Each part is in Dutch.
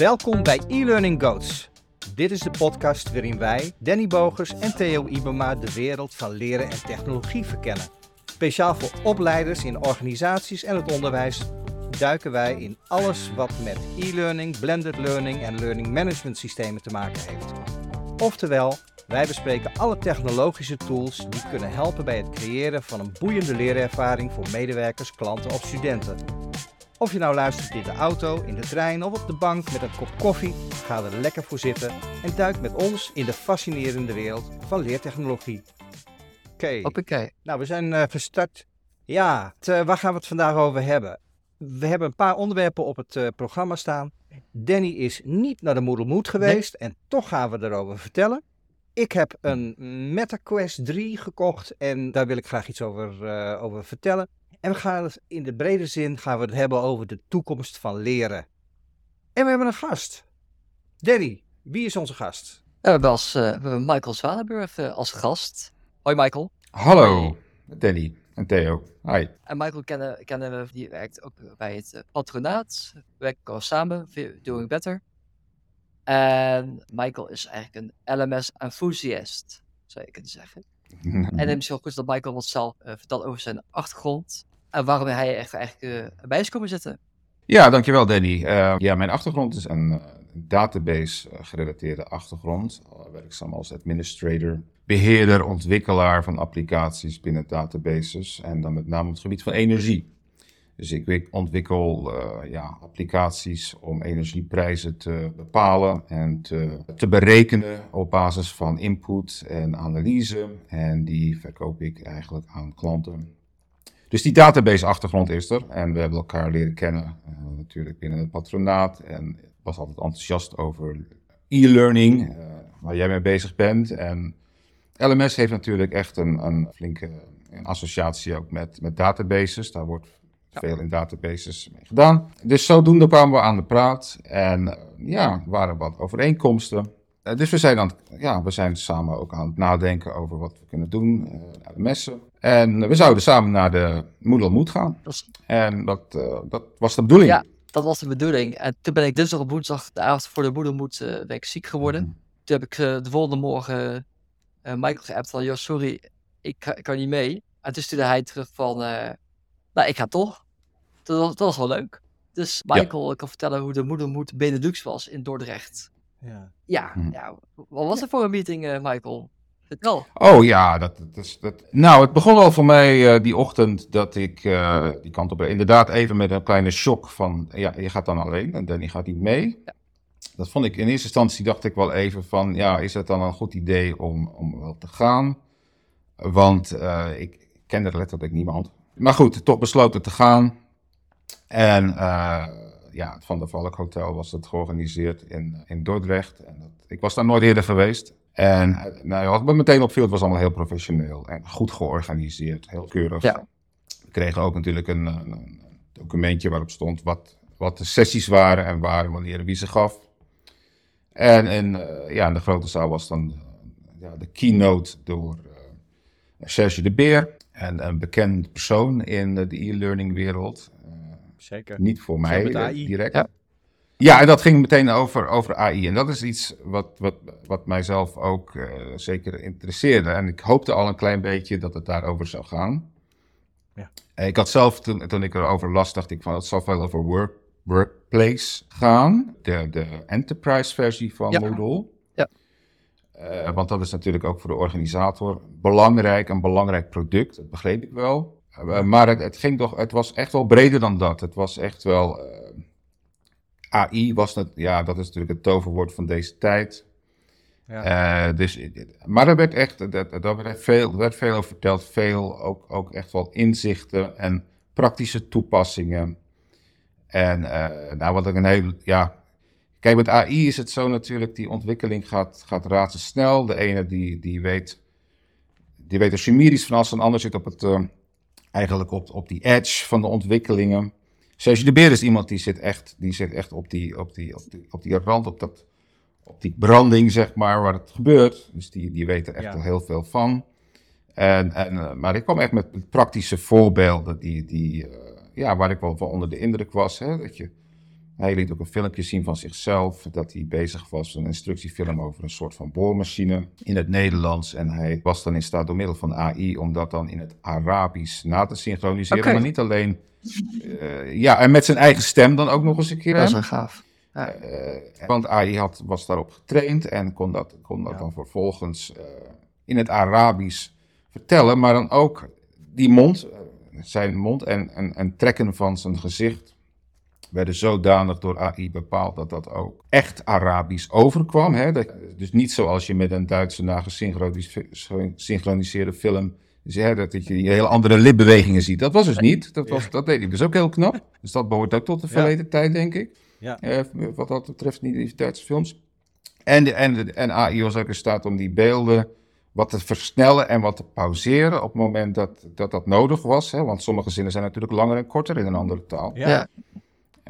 Welkom bij e-learning goats. Dit is de podcast waarin wij, Danny Bogers en Theo Ibema, de wereld van leren en technologie verkennen. Speciaal voor opleiders in organisaties en het onderwijs duiken wij in alles wat met e-learning, blended learning en learning management systemen te maken heeft. Oftewel, wij bespreken alle technologische tools die kunnen helpen bij het creëren van een boeiende leerervaring voor medewerkers, klanten of studenten. Of je nou luistert in de auto, in de trein of op de bank met een kop koffie, ga er lekker voor zitten en duik met ons in de fascinerende wereld van leertechnologie. Oké, Hoppakee. nou we zijn uh, verstart. Ja, t, uh, waar gaan we het vandaag over hebben? We hebben een paar onderwerpen op het uh, programma staan. Danny is niet naar de Moodle Mood geweest nee. en toch gaan we erover vertellen. Ik heb een MetaQuest 3 gekocht en daar wil ik graag iets over, over vertellen. En we gaan in de brede zin gaan we het hebben over de toekomst van leren. En we hebben een gast. Danny, wie is onze gast? We hebben, als, uh, we hebben Michael Zwanenburg uh, als gast. Hoi Michael. Hallo Danny en Theo. Hi. En Michael kennen, kennen we, die werkt ook bij het patronaat. We werken al samen, Doing Better. En Michael is eigenlijk een LMS-enthusiast, zou je kunnen zeggen. en het is misschien goed dat Michael wat zelf uh, vertelt over zijn achtergrond. En waarom hij echt eigenlijk uh, bij is komen zitten. Ja, dankjewel Danny. Uh, ja, mijn achtergrond is een database-gerelateerde achtergrond. Werkzaam als administrator, beheerder, ontwikkelaar van applicaties binnen databases. En dan met name op het gebied van energie. Dus ik ontwikkel ja, applicaties om energieprijzen te bepalen en te, te, berekenen op basis van input en analyse. En die verkoop ik eigenlijk aan klanten. Dus die database-achtergrond is er. En we hebben elkaar leren kennen uh, natuurlijk binnen het patronaat. En ik was altijd enthousiast over e-learning, uh, waar jij mee bezig bent. En LMS heeft natuurlijk echt een, een flinke een associatie ook met, met databases. Daar wordt ja. veel in databases mee gedaan. Dus zodoende kwamen we aan de praat en uh, ja, waren wat overeenkomsten. Uh, dus we zijn, aan, ja, we zijn samen ook aan het nadenken over wat we kunnen doen, uh, naar de messen. En we zouden samen naar de Moodle Mood gaan. En dat, dat was de bedoeling. Ja, dat was de bedoeling. En toen ben ik dinsdag op woensdag, de avond voor de Moodle Mood, ben ik ziek geworden. Mm -hmm. Toen heb ik de volgende morgen Michael geappt van, joh, sorry, ik, ik kan niet mee. En toen stuurde hij terug van, nou, ik ga toch. Dat was, dat was wel leuk. Dus Michael ja. kan vertellen hoe de moedermoed Benelux was in Dordrecht. Ja, ja, hm. ja. wat was er voor een meeting, uh, Michael? Vertel. Oh ja, dat, dat, is, dat... nou het begon al voor mij uh, die ochtend dat ik uh, die kant op inderdaad even met een kleine shock van, ja, je gaat dan alleen en Danny gaat niet mee. Ja. Dat vond ik in eerste instantie, dacht ik wel even van, ja, is het dan een goed idee om, om wel te gaan? Want ik kende letterlijk niemand. Maar goed, toch besloten te gaan. En uh, ja, het Van der Valk Hotel was het georganiseerd in, in Dordrecht. En dat, ik was daar nooit eerder geweest. En nou, wat me meteen opviel, het was allemaal heel professioneel en goed georganiseerd, heel keurig. Ja. We kregen ook natuurlijk een, een, een, documentje waarop stond wat, wat de sessies waren en waar, wanneer wie ze gaf. En in, uh, ja, in de grote zaal was dan uh, ja, de keynote door Serge de Beer. En een bekend persoon in de e-learning wereld. Zeker. Niet voor mij met AI. direct. Ja. ja, en dat ging meteen over, over AI. En dat is iets wat, wat, wat mijzelf ook uh, zeker interesseerde. En ik hoopte al een klein beetje dat het daarover zou gaan. Ja. Ik had zelf, toen, toen ik erover las, dacht ik van het zal veel over work, Workplace gaan. De, de enterprise versie van Ja. Moodle. Ja. Eh, want dat is natuurlijk ook voor de organisator belangrijk, een belangrijk product. Dat begreep ik wel. Uh, maar het, het, ging toch, het was echt wel breder dan dat. Het was echt wel. Uh, AI was het, ja, dat is natuurlijk het toverwoord van deze tijd. Ja. Uh, dus, maar er werd echt, daar werd veel, werd veel over verteld. Veel, ook, ook echt wel inzichten en praktische toepassingen. En nou, wat ik een heel, ja. Kijk, met AI is het zo natuurlijk, die ontwikkeling gaat, gaat razendsnel. De ene die, die weet, die weet er sumerisch van als een ander zit op het eigenlijk op, op die edge van de ontwikkelingen. Serge de Beer is iemand die zit echt, die zit echt op, die, op, die, op, die, op die rand, op, dat, op die branding, zeg maar, waar het gebeurt. Dus die, die weet er echt Ja. al heel veel van. En, en, eh, maar ik kwam echt met praktische voorbeelden die, die, eh, ja, waar ik wel van onder de indruk was. Hè, dat je Hij liet ook een filmpje zien van zichzelf, dat hij bezig was met een instructiefilm over een soort van boormachine in het Nederlands. En hij was dan in staat door middel van AI om dat dan in het Arabisch na te synchroniseren. Maar niet alleen, eh, ja, en met zijn eigen stem dan ook nog eens een keer. Dat is wel gaaf. Ja. Eh, want AI had, was daarop getraind en kon dat, kon dat Ja. dan vervolgens eh, in het Arabisch vertellen, maar dan ook die mond, zijn mond en, en, en trekken van zijn gezicht werden zodanig door AI bepaald dat dat ook echt Arabisch overkwam. Hè? Dat- dus niet zoals je met een Duitse nagesynchroniseerde film hè, dat je die hele andere lipbewegingen ziet. Dat was dus niet. Dat, was, dat deed hij dus ook heel knap. Dus dat behoort ook tot de Ja. verleden tijd, denk ik. Ja. Eh, wat dat betreft, niet die Duitse films. En, de, en, de, en AI was ook in staat om die beelden wat te versnellen en wat te pauzeren op het moment dat dat, dat nodig was. Hè? Want sommige zinnen zijn natuurlijk langer en korter in een andere taal. Ja. Ja.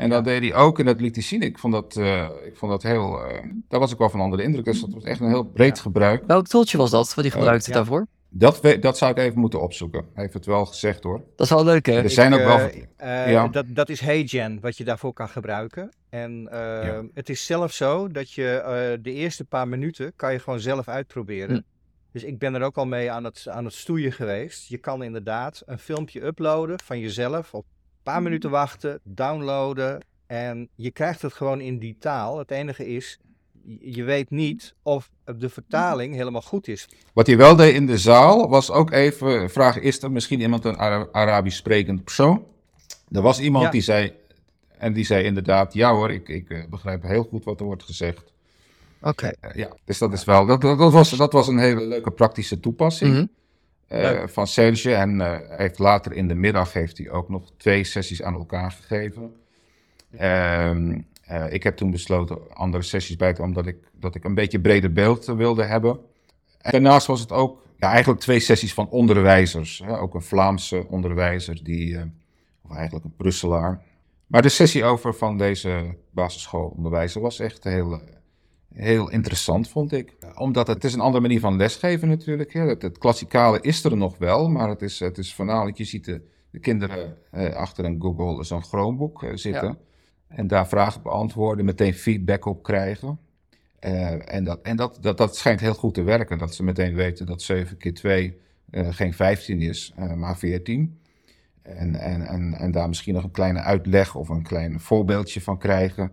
En dat deed hij ook en dat liet hij zien. Ik vond dat, eh, ik vond dat heel... eh, daar was ik wel van onder de indruk. Dus dat was echt een heel breed gebruik. Welk tooltje was dat wat hij gebruikte ja. daarvoor? Dat, we- dat zou ik even moeten opzoeken. Hij heeft het wel gezegd hoor. Dat is wel leuk, hè? Er zijn ook wel... eh, ja. dat, dat is HeyGen, wat je daarvoor kan gebruiken. En eh, Ja. het is zelfs zo dat je eh, de eerste paar minuten kan je gewoon zelf uitproberen. Hm. Dus ik ben er ook al mee aan het, aan het stoeien geweest. Je kan inderdaad een filmpje uploaden van jezelf. Op een paar minuten wachten, downloaden. En je krijgt het gewoon in die taal. Het enige is, je weet niet of de vertaling helemaal goed is. Wat hij wel deed in de zaal was ook even vragen: is er misschien iemand een Ara- Arabisch sprekend persoon? Er was iemand Ja. die zei, en die zei inderdaad: ja hoor, ik, ik eh, begrijp heel goed wat er wordt gezegd. Oké. Eh, ja, dus dat is wel, dat, dat, was, dat was een hele leuke praktische toepassing. Mhm. Leuk. van Serge. En eh, heeft later in de middag heeft hij ook nog twee sessies aan elkaar gegeven. Ehm, eh, ik heb toen besloten andere sessies bij te omdat ik, dat ik een beetje breder beeld eh, wilde hebben. En daarnaast was het ook ja, eigenlijk twee sessies van onderwijzers. Hè? Ook een Vlaamse onderwijzer, die, eh, of eigenlijk een Brusselaar. Maar de sessie over van deze basisschoolonderwijzer was echt heel, eh, heel interessant, vond ik. Omdat het is een andere manier van lesgeven natuurlijk. Hè. Het, het klassikale is er nog wel, maar het is, het is voornamelijk, je ziet de, de kinderen eh, achter een Google, zo'n Chromebook eh, zitten. En daar vragen beantwoorden, meteen feedback op krijgen. Eh, en dat, en dat, dat, dat schijnt heel goed te werken. Dat ze meteen weten dat 7 keer 2 eh, geen 15 is, maar 14. En, en, en, en daar misschien nog een kleine uitleg of een klein voorbeeldje van krijgen.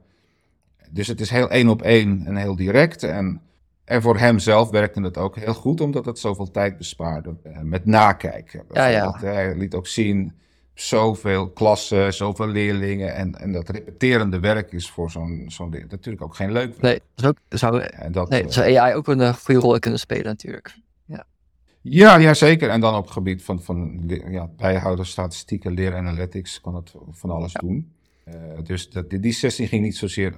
Dus het is heel één op één en heel direct. En, en voor hem zelf werkte het ook heel goed, omdat het zoveel tijd bespaarde. eh, met nakijken. Ja, ja. Hij liet ook zien zoveel klassen, zoveel leerlingen. En, en dat repeterende werk is voor zo'n zo'n leer- natuurlijk ook geen leuk werk. Nee, ook, zou, En dat, nee, eh, zou AI ook een eh, goede rol kunnen spelen natuurlijk. Ja, ja, zeker. En dan op het gebied van, van ja, bijhouden, statistieken, leeranalytics, kan het van alles doen. Eh, dus dat, die, die sessie ging niet zozeer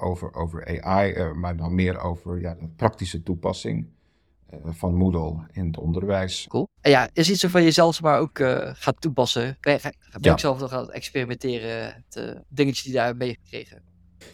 over, over AI, eh, maar dan meer over ja, de praktische toepassing eh, van Moodle in het onderwijs. Cool. En ja, is iets waarvan je zelfs maar ook eh, gaat toepassen. Ga, Ja. ook zelf nog aan het experimenteren, het eh, dingetjes die daar meegekregen?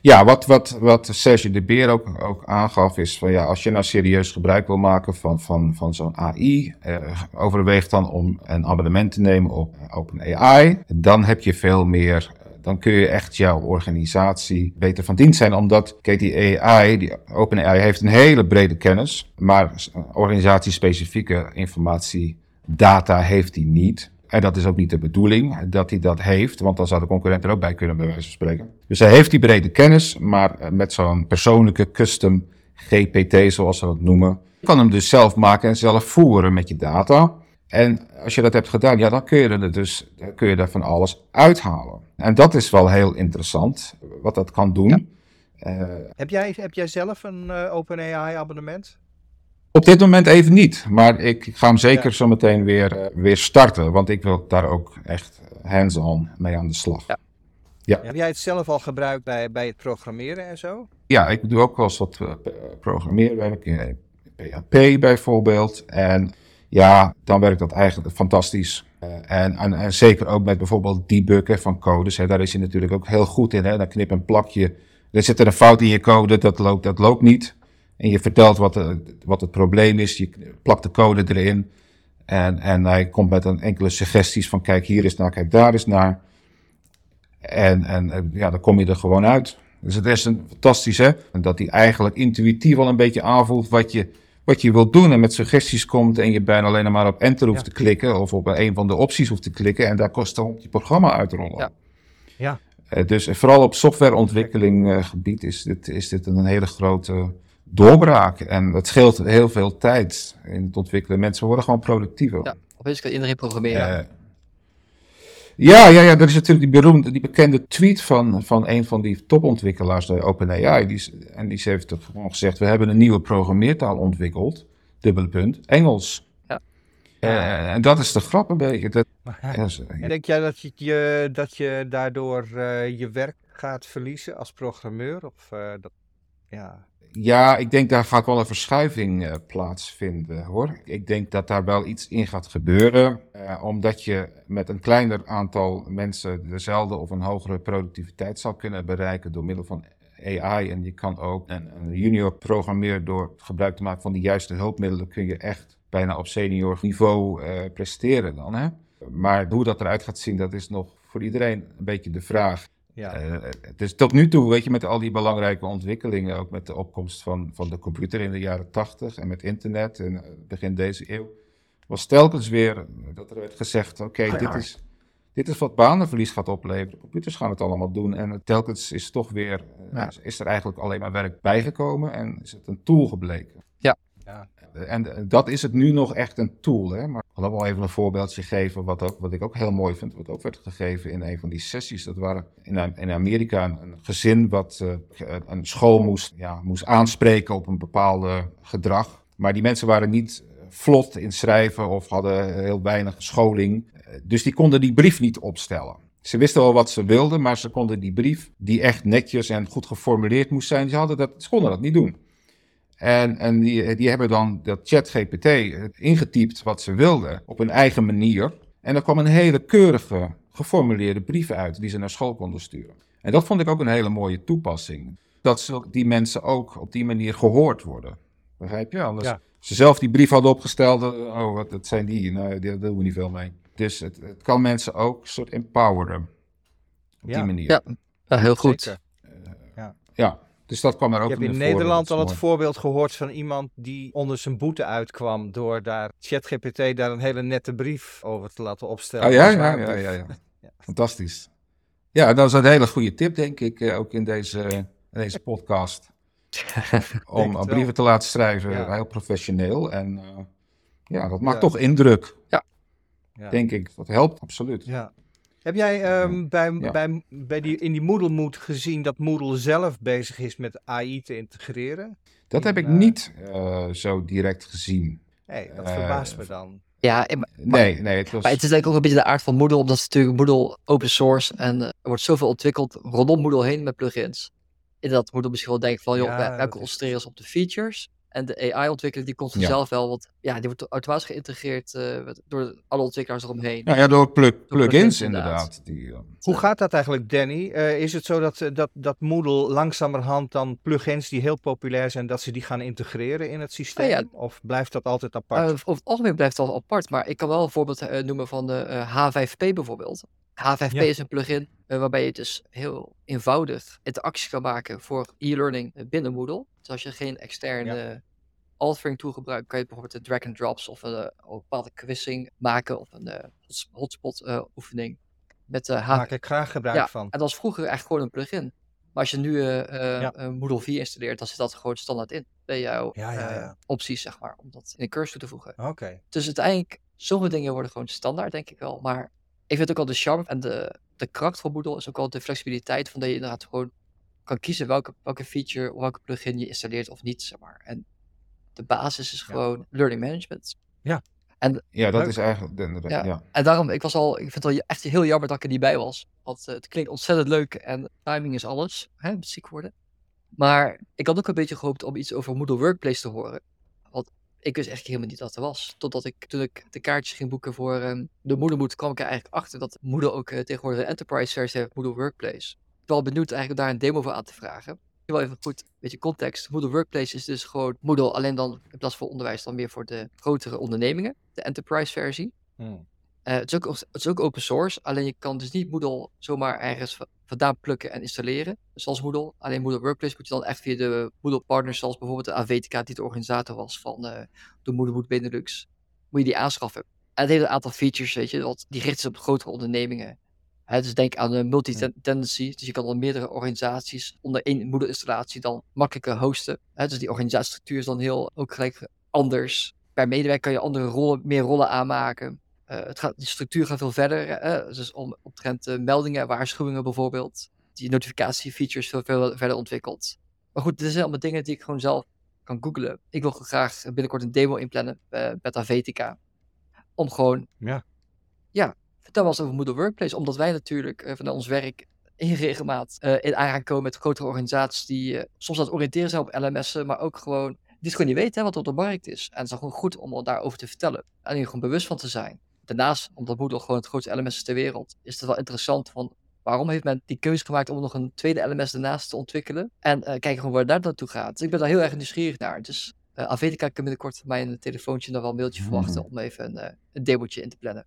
Ja, wat, wat, wat Serge de Beer ook, ook aangaf is van ja, als je nou serieus gebruik wil maken van, van, van zo'n AI, eh, overweeg dan om een abonnement te nemen op OpenAI. Dan heb je veel meer, dan kun je echt jouw organisatie beter van dienst zijn, omdat, kijk, die AI, die OpenAI heeft een hele brede kennis, maar organisatiespecifieke informatie, data heeft hij niet. En dat is ook niet de bedoeling dat hij dat heeft, want dan zou de concurrent er ook bij kunnen, bij wijze van spreken. Dus hij heeft die brede kennis, maar eh, met zo'n persoonlijke custom GPT, zoals ze dat noemen, je kan hem dus zelf maken en zelf voeren met je data. En als je dat hebt gedaan, ja, dan kun je er dus kun je er van alles uithalen. En dat is wel heel interessant, wat dat kan doen. Eh, Heb jij, heb jij zelf een eh, OpenAI abonnement? Op dit moment even niet, maar ik ga hem zeker Ja. zo meteen weer, eh, weer starten, want ik wil daar ook echt hands-on mee aan de slag. Ja. Heb jij het zelf al gebruikt bij, bij het programmeren en zo? Ja, ik doe ook wel eens wat eh, programmeerwerk in PHP bijvoorbeeld. En ja, dan werkt dat eigenlijk fantastisch. Eh, en, en, en zeker ook met bijvoorbeeld debuggen van codes. Hè, daar is hij natuurlijk ook heel goed in. Hè. Dan knip en plak je. Er zit er een fout in je code, dat loopt, dat loopt niet. En je vertelt wat, de, wat het probleem is. Je plakt de code erin. En, en hij komt met een enkele suggesties van kijk hier is naar, kijk daar is naar. En, en eh, ja, dan kom je er gewoon uit. Dus het is een fantastisch, hè? Dat hij eigenlijk intuïtief al een beetje aanvoelt wat je, wat je wilt doen. En met suggesties komt en je bijna alleen maar op enter hoeft Ja. te klikken. Of op een van de opties hoeft te klikken. En daar kost dan je programma uitrollen. Ja. Ja. Eh, dus vooral op softwareontwikkeling eh, gebied is dit, is dit een hele grote doorbraak. En het scheelt heel veel tijd in het ontwikkelen. Mensen worden gewoon productiever. Ja, opeens kan iedereen programmeren. Ja, ja, ja, er is natuurlijk die beroemde, die bekende tweet van, van een van die topontwikkelaars, de OpenAI. Die, en die heeft toch gewoon gezegd, we hebben een nieuwe programmeertaal ontwikkeld, dubbele punt, Engels. Ja. Eh, en dat is de grap een beetje. Dat, Maar, ja, is- Denk jij dat je, je, dat je daardoor eh, je werk gaat verliezen als programmeur? Of, eh, dat, ja. Ja, ik denk daar gaat wel een verschuiving eh, plaatsvinden hoor. Ik denk dat daar wel iets in gaat gebeuren, eh, omdat je met een kleiner aantal mensen dezelfde of een hogere productiviteit zal kunnen bereiken door middel van AI. En je kan ook een, junior programmeur door gebruik te maken van de juiste hulpmiddelen kun je echt bijna op senior niveau eh, presteren dan. Hè? Maar hoe dat eruit gaat zien, dat is nog voor iedereen een beetje de vraag. Ja. Eh, dus tot nu toe, weet je, met al die belangrijke ontwikkelingen, ook met de opkomst van, van de computer in de jaren tachtig en met internet in eh, begin deze eeuw, was telkens weer eh, dat er werd gezegd, oké, dit, is, dit is wat banenverlies gaat opleveren. Computers gaan het allemaal doen en telkens is toch weer, Ja. is er eigenlijk alleen maar werk bijgekomen en is het een tool gebleken. En dat is het nu nog echt een tool. Hè? Maar ik wil wel even een voorbeeldje geven, wat, ook, wat ik ook heel mooi vind, wat ook werd gegeven in een van die sessies. Dat waren in, in Amerika een, gezin wat eh, een school moest, ja, moest aanspreken op een bepaalde gedrag. Maar die mensen waren niet eh, vlot in schrijven of hadden heel weinig scholing. Eh, Dus die konden die brief niet opstellen. Ze wisten wel wat ze wilden, maar ze konden die brief, die echt netjes en goed geformuleerd moest zijn, ze, hadden dat, ze konden dat niet doen. En, en die, die hebben dan dat ChatGPT eh, ingetypt wat ze wilden op hun eigen manier. En er kwam een hele keurige, geformuleerde brief uit die ze naar school konden sturen. En dat vond ik ook een hele mooie toepassing. Dat die mensen ook op die manier gehoord worden. Begrijp je? Anders, Ja. ze zelf die brief hadden opgesteld, eh, oh, wat, dat zijn die, nou, daar doen we niet veel mee. Dus het, het kan mensen ook een soort empoweren. Op Ja. die manier. Ja, ja, heel goed. Ja, dus dat kwam er ook in in naar voren. Nederland al het voorbeeld gehoord van iemand die onder zijn boete uitkwam door daar ChatGPT daar een hele nette brief over te laten opstellen. Oh ja, Een ja, ja, ja, ja. Fantastisch. Ja, dat is een hele goede tip, denk ik, eh, ook in deze, in deze podcast. Om wel. brieven te laten schrijven, heel professioneel. En eh, ja, dat maakt toch indruk, Ja. denk ik. Dat helpt, absoluut. Ja. Heb jij ehm, bij, Ja. bij, bij die, in die Moodle Mood gezien dat Moodle zelf bezig is met AI te integreren? Dat heb ik Eh, niet eh, zo direct gezien. Nee, dat Eh, verbaast me dan. Ja, en- Nee, nee, het was... maar het is denk ik ook een beetje de aard van Moodle, omdat het natuurlijk Moodle open source en eh, er wordt zoveel ontwikkeld rondom Moodle heen met plugins. Inderdaad, Moodle misschien wel denkt van, joh, Ja, wij, dat concentreren ons op de features. En de AI-ontwikkeling, die komt Ja. vanzelf wel, want ja, die wordt automatisch geïntegreerd eh, door alle ontwikkelaars eromheen. Nou ja, door plug, plugins, plugins inderdaad. inderdaad. Die, eh, Hoe gaat dat eigenlijk, Danny? Eh, is het zo dat, dat, dat Moodle langzamerhand dan plugins die heel populair zijn, dat ze die gaan integreren in het systeem? ja. Of blijft dat altijd apart? Eh, over het algemeen blijft het al apart, maar ik kan wel een voorbeeld noemen van de eh, H5P bijvoorbeeld. H5P Ja. is een plugin waarbij je dus heel eenvoudig interacties kan maken voor e-learning binnen Moodle. Dus als je geen externe authoring tool gebruikt, kan je bijvoorbeeld de drag and drops of een, eh, een bepaalde quizzing maken of een eh, hots- hotspot eh, oefening met de H5P. Maak ik graag gebruik Ja, van. en dat was vroeger echt gewoon een plugin. Maar als je nu Ja. een Moodle 4 installeert, dan zit dat gewoon standaard in bij jouw opties, zeg maar, om dat in een cursus toe te voegen. Oké. Dus uiteindelijk, sommige dingen worden gewoon standaard, denk ik wel. Maar ik vind ook al de charme en de, de kracht van Moodle is ook al de flexibiliteit van dat je inderdaad gewoon kan kiezen welke, welke feature of welke plugin je installeert of niet, zeg maar. En de basis is Ja. gewoon learning management. ja, dat Leuk. is eigenlijk... inderdaad, Ja. ja. En daarom, ik was al, ik vind het wel echt heel jammer dat ik er niet bij was. Want eh, het klinkt ontzettend leuk en timing is alles, hè, ziek worden. Maar ik had ook een beetje gehoopt om iets over Moodle Workplace te horen. Want ik wist echt helemaal niet dat er was. Totdat ik, toen ik de kaartjes ging boeken voor ehm, de Moodle Mood, kwam ik er eigenlijk achter dat Moodle ook eh, tegenwoordig een enterprise versie heeft, Moodle Workplace. Wel benieuwd eigenlijk daar een demo voor aan te vragen. Wel even goed, een beetje context. Moodle Workplace is dus gewoon Moodle, alleen dan in plaats van onderwijs dan meer voor de grotere ondernemingen. De enterprise versie. Hmm. Eh, het, is ook, het is ook open source, alleen je kan dus niet Moodle zomaar ergens va- vandaan plukken en installeren, zoals Moodle. Alleen Moodle Workplace moet je dan echt via de Moodle partners, zoals bijvoorbeeld de AVTK, die de organisator was van eh de Moodle Boot Benelux, moet je die aanschaffen. En het heeft een aantal features, weet je, wat, die richten zich op grotere ondernemingen. Dus denk aan de multi-tendency, dus je kan dan meerdere organisaties onder één Moodle-installatie dan makkelijker hosten. Hè, dus die organisatiestructuur is dan heel ook gelijk anders. Per medewerker kan je andere rollen, meer rollen aanmaken. Eh, het gaat, die structuur gaat veel verder. Hè? Dus om, omtrent uh, meldingen, waarschuwingen bijvoorbeeld. Die notificatiefeatures veel, veel verder ontwikkeld. Maar goed, dit zijn allemaal dingen die ik gewoon zelf kan googlen. Ik wil graag binnenkort een demo inplannen uh, met AVTK. Om gewoon, Ja. ja, vertel eens over Moodle Workplace. Omdat wij natuurlijk uh, vanuit ons werk in regelmaat uh, in aanraking komen met grotere organisaties die uh, soms aan het oriënteren zijn op LMS'en, maar ook gewoon die het gewoon niet weten hè, wat er op de markt is. En het is gewoon goed om daarover te vertellen. En hier gewoon bewust van te zijn. Daarnaast, omdat Moodle gewoon het grootste LMS is ter wereld, is het wel interessant van waarom heeft men die keuze gemaakt om nog een tweede LMS daarnaast te ontwikkelen? En kijken gewoon waar daar naartoe gaat. Dus ik ben daar heel erg nieuwsgierig naar. Dus uh, AVTK kan binnenkort mij een telefoontje nog wel een mailtje verwachten om even een, een demootje in te plannen.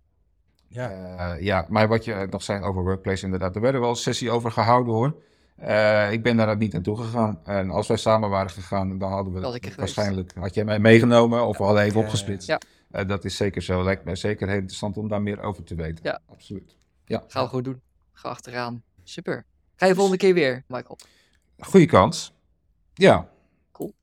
Ja. Uh, ja, maar wat je nog zei over Workplace, inderdaad, er werden wel een sessie over gehouden hoor. Uh, ik ben daar niet naartoe gegaan. En als wij samen waren gegaan, dan hadden we waarschijnlijk, had jij mij meegenomen of we hadden even opgesplitst. Ja. Uh, dat is zeker zo. Lijkt me zeker heel interessant om daar meer over te weten. Ja, absoluut. Ja. Gaan we gewoon doen. Ga achteraan. Super. Ga je volgende keer weer, Michael? Goeie kans. Ja. Cool.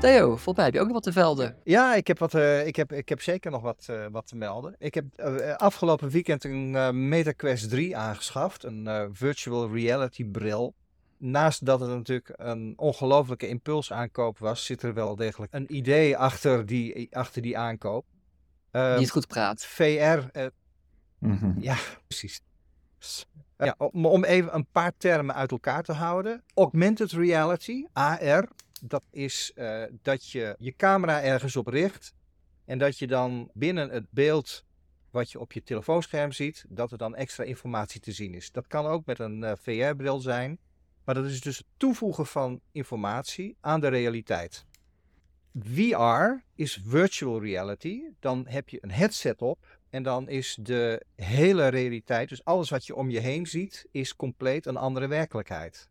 Theo, volgens mij heb je ook nog wat te velden. Ja, ik heb, wat, uh, ik heb, ik heb zeker nog wat, uh, wat te melden. Ik heb uh, afgelopen weekend een MetaQuest 3 aangeschaft, een virtual reality bril. Naast dat het natuurlijk een ongelofelijke impulsaankoop was, zit er wel degelijk een idee achter die, achter die aankoop. Niet goed praat. VR, mm -hmm. ja, precies. Ja, om, om even een paar termen uit elkaar te houden. Augmented reality, AR, dat is uh, dat je je camera ergens op richt en dat je dan binnen het beeld wat je op je telefoonscherm ziet, dat er dan extra informatie te zien is. Dat kan ook met een uh, VR-bril zijn, maar dat is dus het toevoegen van informatie aan de realiteit. VR is virtual reality. Dan heb je een headset op en dan is de hele realiteit, dus alles wat je om je heen ziet, is compleet een andere werkelijkheid.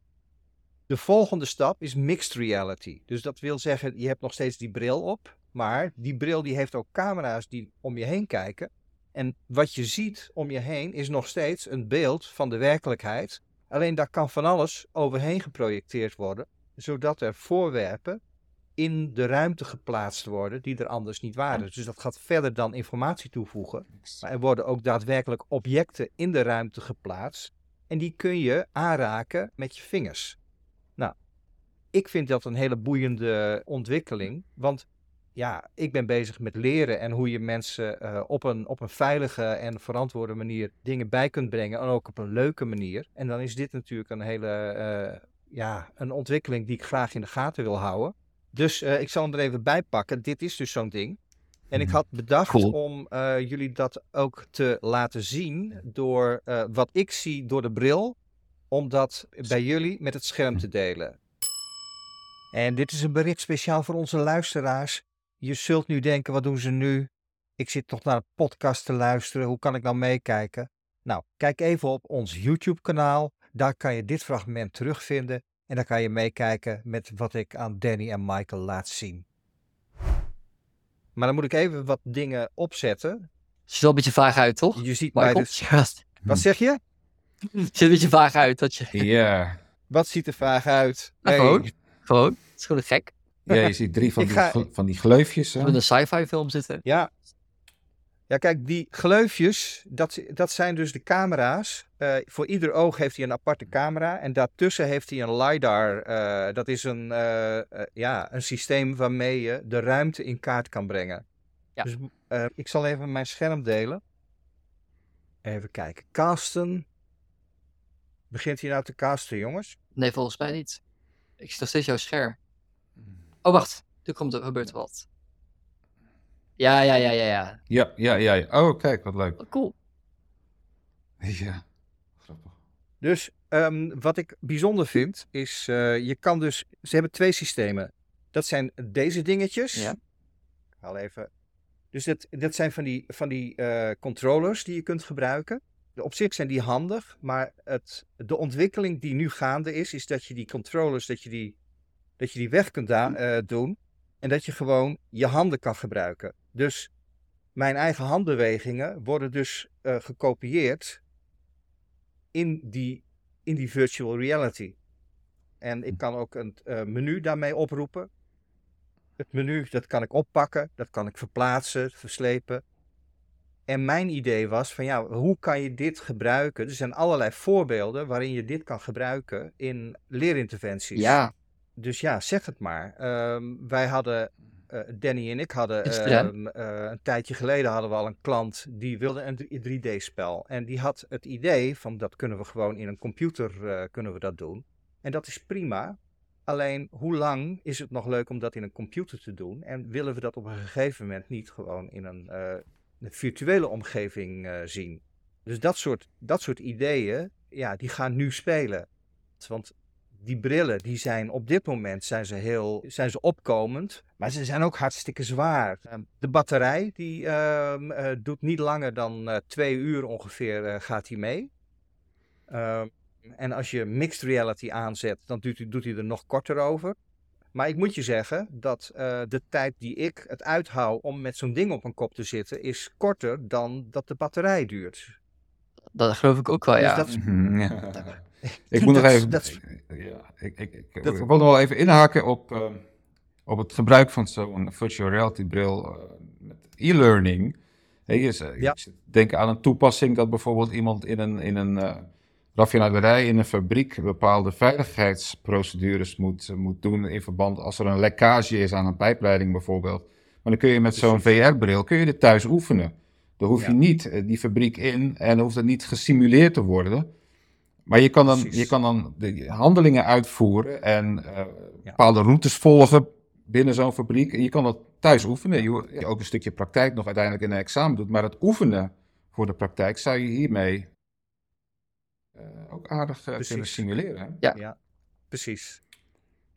De volgende stap is mixed reality. Dus dat wil zeggen, je hebt nog steeds die bril op, maar die bril die heeft ook camera's die om je heen kijken. En wat je ziet om je heen is nog steeds een beeld van de werkelijkheid. Alleen daar kan van alles overheen geprojecteeerd worden, zodat er voorwerpen in de ruimte geplaatst worden die er anders niet waren. Dus dat gaat verder dan informatie toevoegen. Maar er worden ook daadwerkelijk objecten in de ruimte geplaatst en die kun je aanraken met je vingers. Ik vind dat een hele boeiende ontwikkeling, want ja, ik ben bezig met leren en hoe je mensen uh, op, een, op een veilige en verantwoorde manier dingen bij kunt brengen en ook op een leuke manier. En dan is dit natuurlijk een hele, uh, ja, een ontwikkeling die ik graag in de gaten wil houden. Dus uh, ik zal hem er even bij pakken. Dit is dus zo'n ding. En ik had bedacht cool. om jullie dat ook te laten zien door wat ik zie door de bril, om dat bij jullie met het scherm te delen. En dit is een bericht speciaal voor onze luisteraars. Je zult nu denken, wat doen ze nu? Ik zit toch naar een podcast te luisteren, hoe kan ik nou meekijken? Nou, kijk even op ons YouTube kanaal, daar kan je dit fragment terugvinden en dan kan je meekijken met wat ik aan Danny en Michael laat zien. Maar dan moet ik even wat dingen opzetten. Ziet er een beetje vaag uit, toch? Je ziet Michael? mij dus... Wat zeg je? Ziet er een beetje vaag uit. Dat je... Ja. Wat ziet er vaag uit? Nou, hey. Gewoon. Het is gewoon gek. Ja, je ziet drie van, die, ga... van die gleufjes. We in een sci-fi film zitten. Ja. Ja, kijk, die gleufjes, dat, dat zijn dus de camera's. Uh, voor ieder oog heeft hij een aparte camera. En daartussen heeft hij een LiDAR. Uh, dat is een, uh, ja, een systeem waarmee je de ruimte in kaart kan brengen. Ja. Dus ik zal even mijn scherm delen. Even kijken. Casten. Begint hij nou te casten, jongens? Nee, volgens mij niet. Ik zie nog steeds jouw scherm. Oh, wacht. Er komt er, gebeurt wat. Ja, ja, ja, ja, ja. Ja, ja, ja. Oh, kijk, wat leuk. Oh, cool. Ja, grappig. Dus um, wat ik bijzonder vind, is uh, je kan dus... Ze hebben twee systemen. Dat zijn deze dingetjes. Ja. Ik haal even. Dus dit, dit zijn van die, van die eh, controllers die je kunt gebruiken. De- Op zich zijn die handig, maar het, de ontwikkeling die nu gaande is, is dat je die controllers, dat je die, dat je die weg kunt eh, doen. En dat je gewoon je handen kan gebruiken. Dus mijn eigen handbewegingen worden dus eh, gekopieerd in die, in die virtual reality. En ik kan ook een eh, menu daarmee oproepen. Het menu, dat kan ik oppakken, dat kan ik verplaatsen, verslepen. En mijn idee was van ja, hoe kan je dit gebruiken? Er zijn allerlei voorbeelden waarin je dit kan gebruiken in leerinterventies. Ja, Dus ja, zeg het maar. Ehm, wij hadden, eh, Danny en ik hadden, ehm, eh, een tijdje geleden hadden we al een klant die wilde een 3D-spel. En die had het idee van dat kunnen we gewoon in een computer eh, kunnen we dat doen. En dat is prima. Alleen hoe lang is het nog leuk om dat in een computer te doen? En willen we dat op een gegeven moment niet gewoon in een, eh, een virtuele omgeving eh, zien? Dus dat soort, dat soort ideeën, ja, die gaan nu spelen. Want die brillen, die zijn op dit moment zijn ze heel zijn ze opkomend, maar ze zijn ook hartstikke zwaar. Ehm, De batterij, die ehm, eh, doet niet langer dan eh, twee uur ongeveer eh, gaat hij mee. Ehm, en als je mixed reality aanzet, dan doet hij er nog korter over. Maar ik moet je zeggen dat eh, de tijd die ik het uithoud om met zo'n ding op mijn kop te zitten, is korter dan dat de batterij duurt. dat geloof ik ook wel, Dus ja. dat is- Mhm, ja. Ik moet nog is- even. dat is- ja, ik, ik, ik, Dat- ik wil nog wel even inhaken op, eh, op het gebruik van zo'n virtual reality bril eh, met e-learning. Hey, Ja. ik zit te denken aan een toepassing dat bijvoorbeeld iemand in een, in een eh, raffinaderij, in een fabriek, bepaalde veiligheidsprocedures moet, moet doen in verband als er een lekkage is aan een pijpleiding bijvoorbeeld. Maar dan kun je met zo'n VR-bril kun je dit thuis oefenen. Dan hoef je Ja. niet eh, die fabriek in en dan hoeft het niet gesimuleerd te worden. Maar je kan dan, Precies. je kan dan de handelingen uitvoeren en eh, bepaalde routes volgen binnen zo'n fabriek. En je kan dat thuis oefenen. Je, ook een stukje praktijk nog uiteindelijk in een examen doet. Maar het oefenen voor de praktijk zou je hiermee ook aardig eh, kunnen simuleren. hè? Ja. Ja, precies.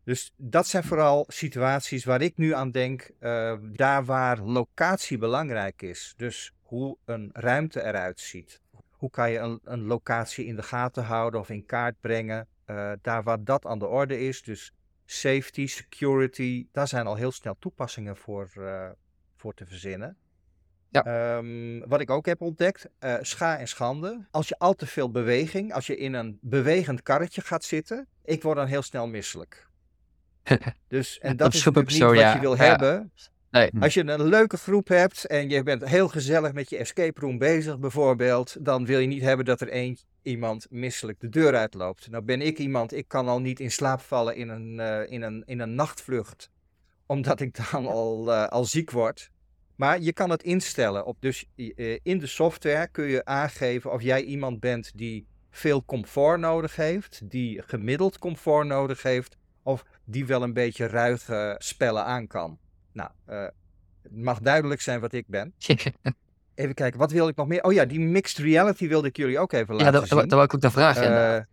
Dus dat zijn vooral situaties waar ik nu aan denk, eh, daar waar locatie belangrijk is. Dus hoe een ruimte eruit ziet. Hoe kan je een, een locatie in de gaten houden of in kaart brengen? Eh, daar waar dat aan de orde is, dus safety, security, daar zijn al heel snel toepassingen voor, eh, voor te verzinnen. Ja. Ehm, wat ik ook heb ontdekt, eh, scha en schande. Als je al te veel beweging, als je in een bewegend karretje gaat zitten, ik word dan heel snel misselijk. Dus, en dat is natuurlijk niet wat je wil Ja. hebben. Nee. Als je een leuke groep hebt en je bent heel gezellig met je escape room bezig bijvoorbeeld, dan wil je niet hebben dat er één iemand misselijk de deur uitloopt. Nou ben ik iemand, ik kan al niet in slaap vallen in een, eh, in een, in een nachtvlucht, omdat ik dan al, eh, al ziek word. Maar je kan het instellen. Op, dus eh, in de software kun je aangeven of jij iemand bent die veel comfort nodig heeft, die gemiddeld comfort nodig heeft, of die wel een beetje ruige spellen aan kan. Nou, eh, het mag duidelijk zijn wat ik ben. Even kijken, wat wilde ik nog meer? Oh ja, die mixed reality wilde ik jullie ook even ja, laten zien. daar wou ik ook vragen. inderdaad.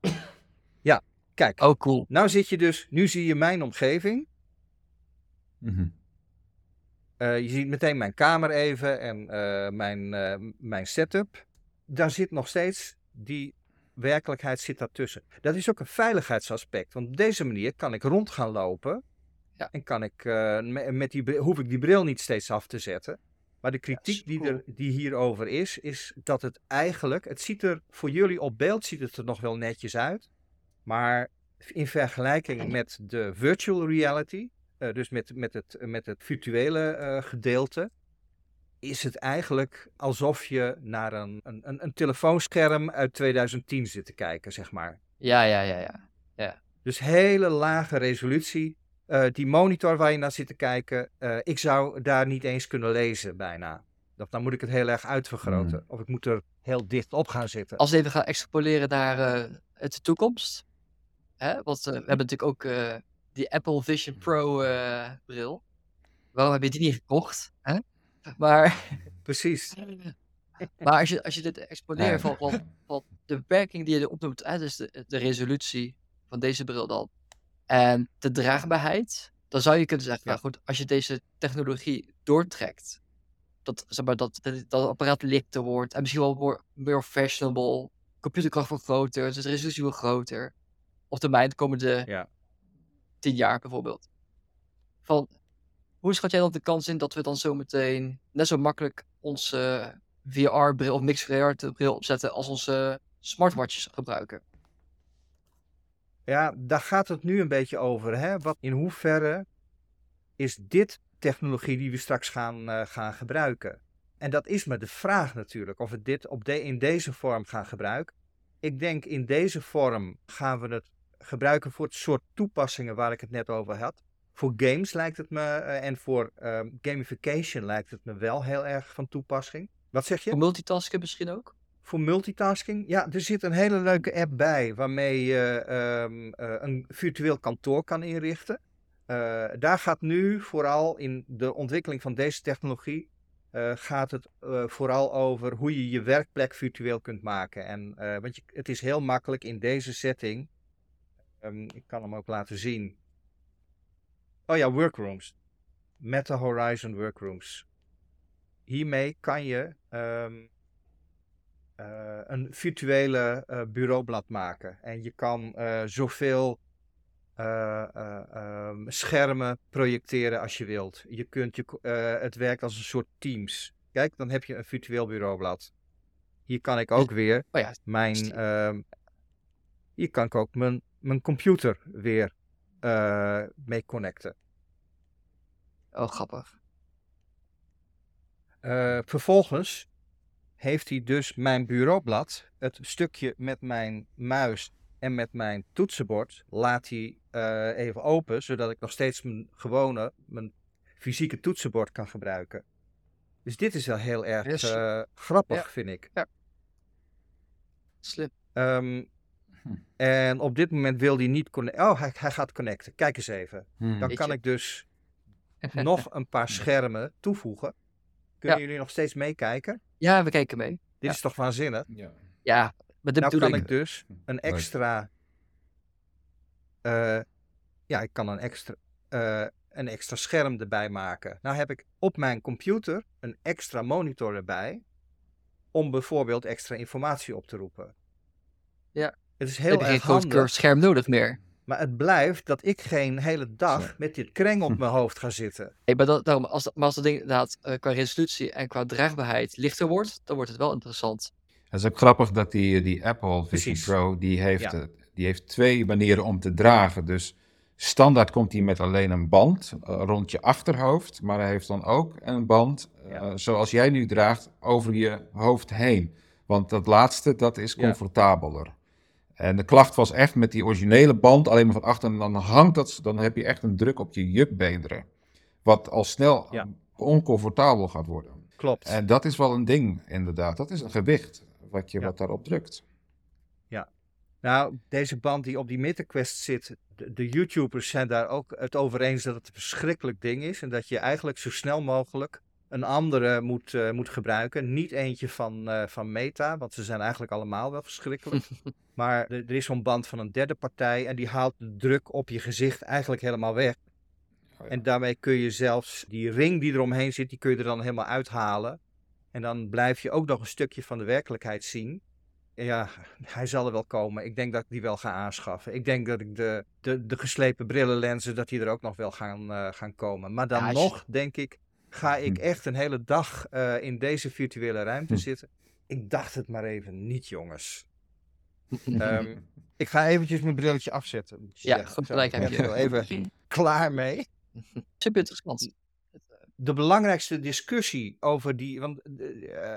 Eh, ja, kijk. oh, cool. Nou zit je dus, nu zie je mijn omgeving. Mhm. Eh, je ziet meteen mijn kamer even en eh, mijn, eh, mijn setup. Daar zit nog steeds die werkelijkheid zit daartussen. Dat is ook een veiligheidsaspect. Want op deze manier kan ik rond gaan lopen. Ja. En kan ik, me- met die, bril- hoef ik die bril niet steeds af te zetten. Maar de kritiek die, er, die hierover is, is dat het eigenlijk... Het ziet er, voor jullie op beeld ziet het er nog wel netjes uit. Maar in vergelijking met de virtual reality... eh, dus met, met, het, met het virtuele eh, gedeelte... is het eigenlijk alsof je naar een, een, een, een telefoonscherm uit 2010 zit te kijken, zeg maar. Ja, ja, ja, ja. Dus hele lage resolutie. Eh, die monitor waar je naar zit te kijken, eh, ik zou daar niet eens kunnen lezen bijna. Dat, dan moet ik het heel erg uitvergroten. Of ik moet er heel dicht op gaan zitten. Als we even gaan extrapoleren naar eh, de toekomst. Hè? Want we hebben natuurlijk ook eh, die Apple Vision Pro eh, bril. Waarom heb je die niet gekocht? Hè? Maar, Precies. maar als, je, als je dit exponeert Nee. van, van, van de beperking die je erop noemt, hè? dus de, de resolutie van deze bril dan. En de draagbaarheid, dan zou je kunnen zeggen, Ja. nou goed, als je deze technologie doortrekt, dat, zeg maar, dat, dat, dat apparaat lichter wordt en misschien wel more, more fashionable, computerkracht wordt groter, dus de resolutie wordt groter. Op termijn de komende Ja. Tien jaar bijvoorbeeld. Van, hoe schat jij dan de kans in dat we dan zometeen net zo makkelijk onze VR-bril of mixed reality-bril opzetten als onze smartwatches gebruiken? Ja, daar gaat het nu een beetje over. Hè? Wat, in hoeverre is dit technologie die we straks gaan, eh, gaan gebruiken? En dat is maar de vraag natuurlijk, of we dit op in deze vorm gaan gebruiken. Ik denk in deze vorm gaan we het gebruiken voor het soort toepassingen waar ik het net over had. Voor games lijkt het me, eh, en voor ehm, gamification lijkt het me wel heel erg van toepassing. Wat zeg je? Voor multitasken misschien ook? Voor multitasking? Ja, er zit een hele leuke app bij waarmee je ehm, eh, een virtueel kantoor kan inrichten. Eh, daar gaat nu vooral in de ontwikkeling van deze technologie gaat het vooral over hoe je je werkplek virtueel kunt maken. En, want je, het is heel makkelijk in deze setting. Ehm, ik kan hem ook laten zien. Oh ja, workrooms. Meta Horizon Workrooms. Hiermee kan je ehm, eh, een virtuele eh, bureaublad maken. En je kan eh, zoveel eh, eh, ehm, schermen projecteren als je wilt. Je kunt je, het werkt als een soort Teams. Kijk, dan heb je een virtueel bureaublad. Hier kan ik ook weer Oh ja, mijn. Hier kan ik ook mijn, mijn computer weer eh, mee connecten. oh grappig. Eh, vervolgens heeft hij dus mijn bureaublad, het stukje met mijn muis en met mijn toetsenbord, laat hij eh, even open, zodat ik nog steeds mijn gewone, mijn fysieke toetsenbord kan gebruiken. Dus dit is wel heel erg Yes. grappig, Ja. vind ik. Slim. Ehm, Hm. En op dit moment wil hij niet connecten. Oh, hij, hij gaat connecten. Kijk eens even. Hmm. Dan kan ik dus nog een paar schermen toevoegen. Kunnen Ja. jullie nog steeds meekijken? Ja, we kijken mee. Dit Ja. is toch waanzinnig? Ja. Ja, maar de nou kan ik dus een extra. eh, ja, ik kan een extra, eh, een extra scherm erbij maken. Nou heb ik op mijn computer een extra monitor erbij. Om bijvoorbeeld extra informatie op te roepen. Ja. Het is heb heel geen erg groot handig. curved scherm nodig meer. Maar het blijft dat ik geen hele dag met dit kreng op mijn hoofd ga zitten. Hey, maar, dat, daarom, als, dat- maar als dat ding inderdaad eh, qua resolutie en qua draagbaarheid lichter wordt, dan wordt het wel interessant. Het is ook grappig dat die, die Apple Vision Precies. Pro, die heeft, Ja. eh, die heeft twee manieren om te dragen. Dus standaard komt hij met alleen een band eh, rond je achterhoofd, maar hij heeft dan ook een band, eh, Ja. zoals jij nu draagt, over je hoofd heen. Want dat laatste, dat is Ja. En de klacht was echt met die originele band, alleen maar van achter, en dan hangt dat, dan heb je echt een druk op je jukbeenderen. Wat al snel Ja. oncomfortabel gaat worden. Klopt. En dat is wel een ding, inderdaad. Dat is een gewicht wat je Ja. wat daarop drukt. Nou, deze band die op die MetaQuest zit, de, de YouTubers zijn daar ook het over eens dat het een verschrikkelijk ding is. En dat je eigenlijk zo snel mogelijk een andere moet, eh, moet gebruiken. Niet eentje van, eh, van Meta, want ze zijn eigenlijk allemaal wel verschrikkelijk. maar er, er is zo'n band van een derde partij en die haalt de druk op je gezicht eigenlijk helemaal weg. Oh ja. En daarmee kun je zelfs die ring die eromheen zit, die kun je er dan helemaal uithalen. En dan blijf je ook nog een stukje van de werkelijkheid zien. Ja, hij zal er wel komen. Ik denk dat ik die wel ga aanschaffen. Ik denk dat ik de, de, de geslepen brillenlenzen, dat die er ook nog wel gaan, eh, gaan komen. Maar dan Ja, als je- nog, denk ik, ga ik Hm. echt een hele dag eh, in deze virtuele ruimte Hm. zitten. Ik dacht het maar even niet, jongens. Ehm, ik ga eventjes mijn brilletje afzetten. Ja, goed gelijk ik heb ben je. er even klaar mee. Super interessant. de belangrijkste discussie over die. Want, eh,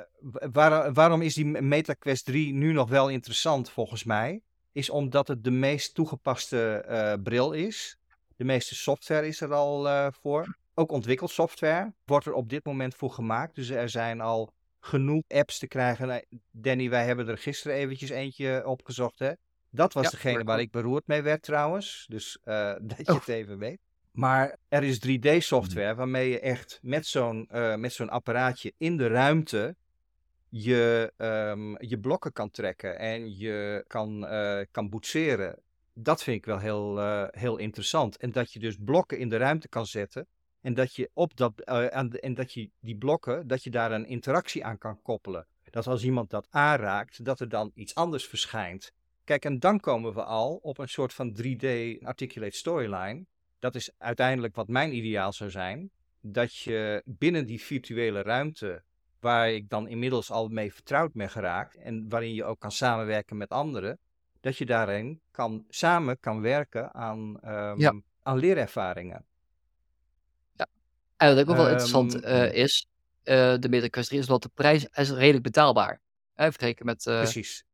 waar- waarom is die MetaQuest 3 nu nog wel interessant volgens mij? Is omdat het de meest toegepaste eh, bril is. De meeste software is er al eh, voor. Ook ontwikkelsoftware wordt er op dit moment voor gemaakt. Dus er zijn al genoeg apps te krijgen. Nou, Danny, wij hebben er gisteren eventjes eentje opgezocht. Hè? Dat was Ja, degene waar ik beroerd mee werd trouwens. Dus eh, dat je Oh. het even weet. Maar er is 3D-software waarmee je echt met zo'n eh, met zo'n apparaatje in de ruimte je, ehm, je blokken kan trekken en je kan, eh, kan boetseren. Dat vind ik wel heel, heel interessant. En dat je dus blokken in de ruimte kan zetten. En dat je op dat, uh, aan de, en dat je die blokken, dat je daar een interactie aan kan koppelen. Dat als iemand dat aanraakt, dat er dan iets anders verschijnt. Kijk, en dan komen we al op een soort van 3D articulate storyline. Dat is uiteindelijk wat mijn ideaal zou zijn. Dat je binnen die virtuele ruimte, waar ik dan inmiddels al mee vertrouwd ben geraakt. En waarin je ook kan samenwerken met anderen. Dat je daarin kan, samen kan werken aan, um, aan leerervaringen. En wat ook wel interessant uh, is, uh, de Metaquest 3 is dat de prijs is redelijk betaalbaar. Hè, vergeleken met... Uh, Precies.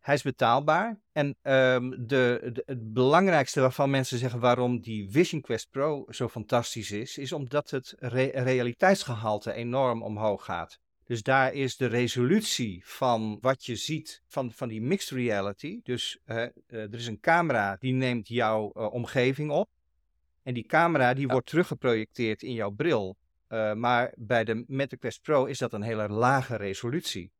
Hij is betaalbaar. En um, de, de, het belangrijkste waarvan mensen zeggen waarom die Vision Quest Pro zo fantastisch is, is omdat het re realiteitsgehalte enorm omhoog gaat. Dus daar is de resolutie van wat je ziet van, van die mixed reality. Dus uh, uh, er is een camera die neemt jouw uh, omgeving op. En die camera die ja. wordt teruggeprojecteerd in jouw bril. maar bij de MetaQuest Pro is dat een hele lage resolutie.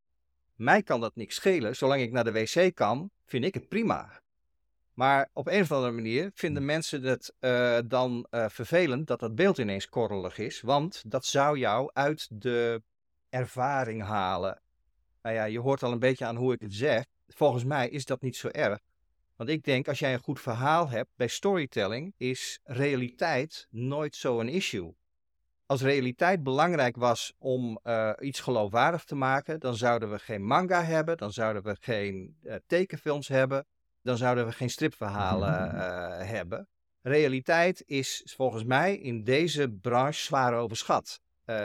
Mij kan dat niks schelen. Zolang ik naar de wc kan, vind ik het prima. Maar op een of andere manier vinden mensen het dan vervelend dat dat beeld ineens korrelig is. Want dat zou jou uit de ervaring halen. Nou ja, je hoort al een beetje aan hoe ik het zeg. Volgens mij is dat niet zo erg. Want ik denk, als jij een goed verhaal hebt bij storytelling, is realiteit nooit zo'n issue. Als realiteit belangrijk was om uh, iets geloofwaardig te maken, dan zouden we geen manga hebben, dan zouden we geen uh, tekenfilms hebben, dan zouden we geen stripverhalen uh, hebben. Realiteit is volgens mij in deze branche zwaar overschat.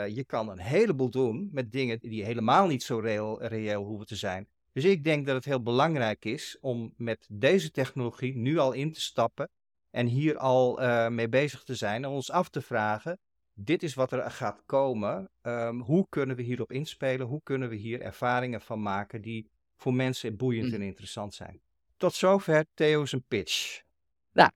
Je kan een heleboel doen met dingen die helemaal niet zo reëel, reëel hoeven te zijn. Dus ik denk dat het heel belangrijk is om met deze technologie nu al in te stappen en hier al uh, mee bezig te zijn en ons af te vragen: dit is wat er gaat komen. Um, hoe kunnen we hierop inspelen? Hoe kunnen we hier ervaringen van maken die voor mensen boeiend mm. en interessant zijn? Tot zover Theo's pitch. Nou,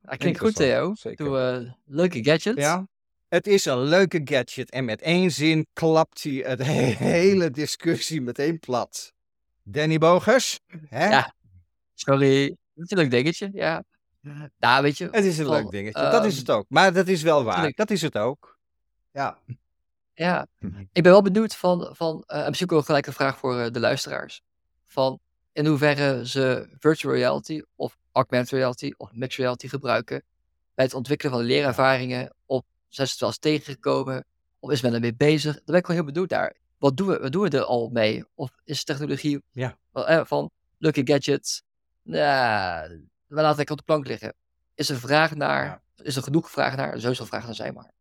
dat klinkt goed, Theo. Doe uh, leuke gadgets. Ja. Het is een leuke gadget en met één zin klapt hij het hele discussie meteen plat. Danny Bogers? Hè? Ja, sorry. Het is een leuk dingetje, ja. Nou, weet je. Het is een leuk dingetje, dat is het ook. Maar dat is wel waar, dat is het ook. Ja. Ja, ik ben wel benieuwd van, van uh, en misschien ook gelijk een vraag voor uh, de luisteraars. Van in hoeverre ze virtual reality of augmented reality of mixed reality gebruiken bij het ontwikkelen van leerervaringen op zijn ze het wel eens tegengekomen? Of is men ermee bezig? Daar ben ik wel heel benieuwd naar. Wat doen we, wat doen we er al mee? Of is technologie ja. eh, van leuke gadgets? Nou, we laten het op de plank liggen. Is er vraag naar? Ja. Is er genoeg vraag naar? Zo zal vraag naar zijn maar.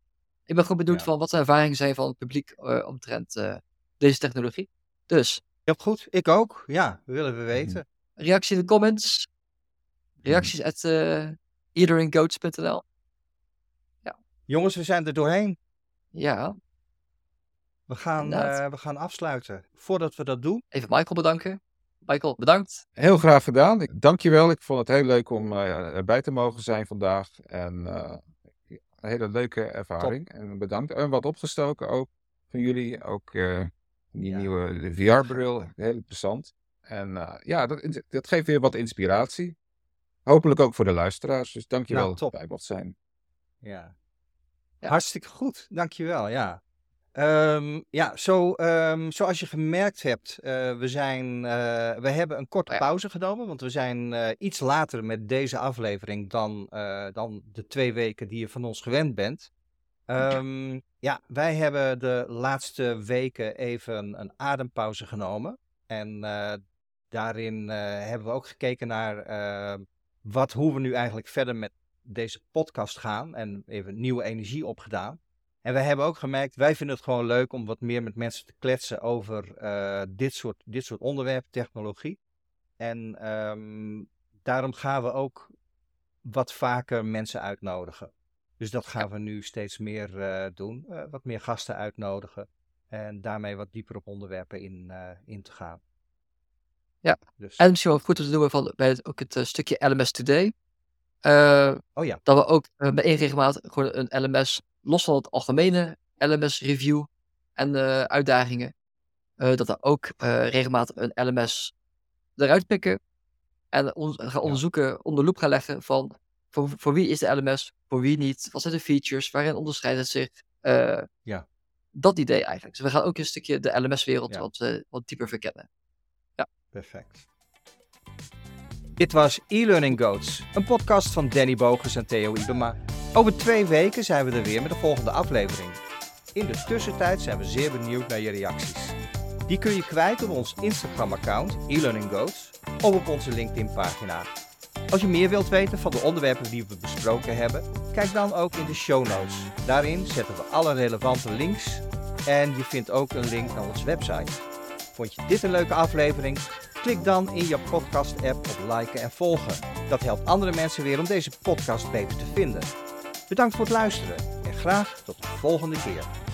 Ik ben gewoon benieuwd ja. van wat de ervaringen zijn van het publiek uh, omtrent uh, deze technologie. Dus. Ja, goed. Ik ook. Ja, we willen we weten. Reacties in de comments. Reacties at uh, eateringgoats.nl Jongens, we zijn er doorheen. Ja. We gaan, uh, we gaan afsluiten. Voordat we dat doen. Even Michael bedanken. Michael, bedankt. Heel graag gedaan. Ik, dankjewel. Ik vond het heel leuk om uh, erbij te mogen zijn vandaag. En uh, een hele leuke ervaring. Top. En bedankt. En wat opgestoken ook van jullie. Ook die ja. nieuwe VR-bril. Heel interessant. En ja, dat, dat geeft weer wat inspiratie. Hopelijk ook voor de luisteraars. Dus dankjewel nou, dat bij mocht zijn. Ja, ja. Hartstikke goed, dankjewel. Ja, um, ja zo, um, zoals je gemerkt hebt, uh, we, zijn, uh, we hebben een korte pauze genomen, want we zijn uh, iets later met deze aflevering dan, dan de twee weken die je van ons gewend bent. Um, ja, wij hebben de laatste weken even een adempauze genomen. En daarin hebben we ook gekeken naar wat, hoe we nu eigenlijk verder met deze podcast gaan en even nieuwe energie opgedaan. En wij hebben ook gemerkt, wij vinden het gewoon leuk om wat meer met mensen te kletsen over uh, dit, soort, dit soort onderwerpen, technologie. En um, daarom gaan we ook wat vaker mensen uitnodigen. Dus dat gaan we nu steeds meer uh, doen. Uh, wat meer gasten uitnodigen. En daarmee wat dieper op onderwerpen in, in te gaan. Ja, dus. en misschien wel goed om te doen van, bij het, ook het stukje LMS Today. Oh ja. Dat we ook bij één regelmatig gewoon een LMS, los van het algemene LMS review en uh, uitdagingen, dat we ook regelmatig een LMS eruit pikken. En on- gaan Ja. onderzoeken, onder loep gaan leggen van voor, voor wie is de LMS, voor wie niet, wat zijn de features, waarin onderscheidt het zich. Eh, Ja. Dat idee eigenlijk. Dus we gaan ook een stukje de LMS-wereld Ja. wat, eh, wat dieper verkennen. Perfect. Dit was E-Learning Goats, een podcast van Danny Bogers en Theo Ibema. Over twee weken zijn we er weer met de volgende aflevering. In de tussentijd zijn we zeer benieuwd naar je reacties. Die kun je kwijt op ons Instagram-account E-Learning Goats of op onze LinkedIn-pagina. Als je meer wilt weten van de onderwerpen die we besproken hebben, kijk dan ook in de show notes. Daarin zetten we alle relevante links en je vindt ook een link naar onze website. Vond je dit een leuke aflevering? Klik dan in je podcast-app op liken en volgen. Dat helpt andere mensen weer om deze podcast beter te vinden. Bedankt voor het luisteren en graag tot de volgende keer.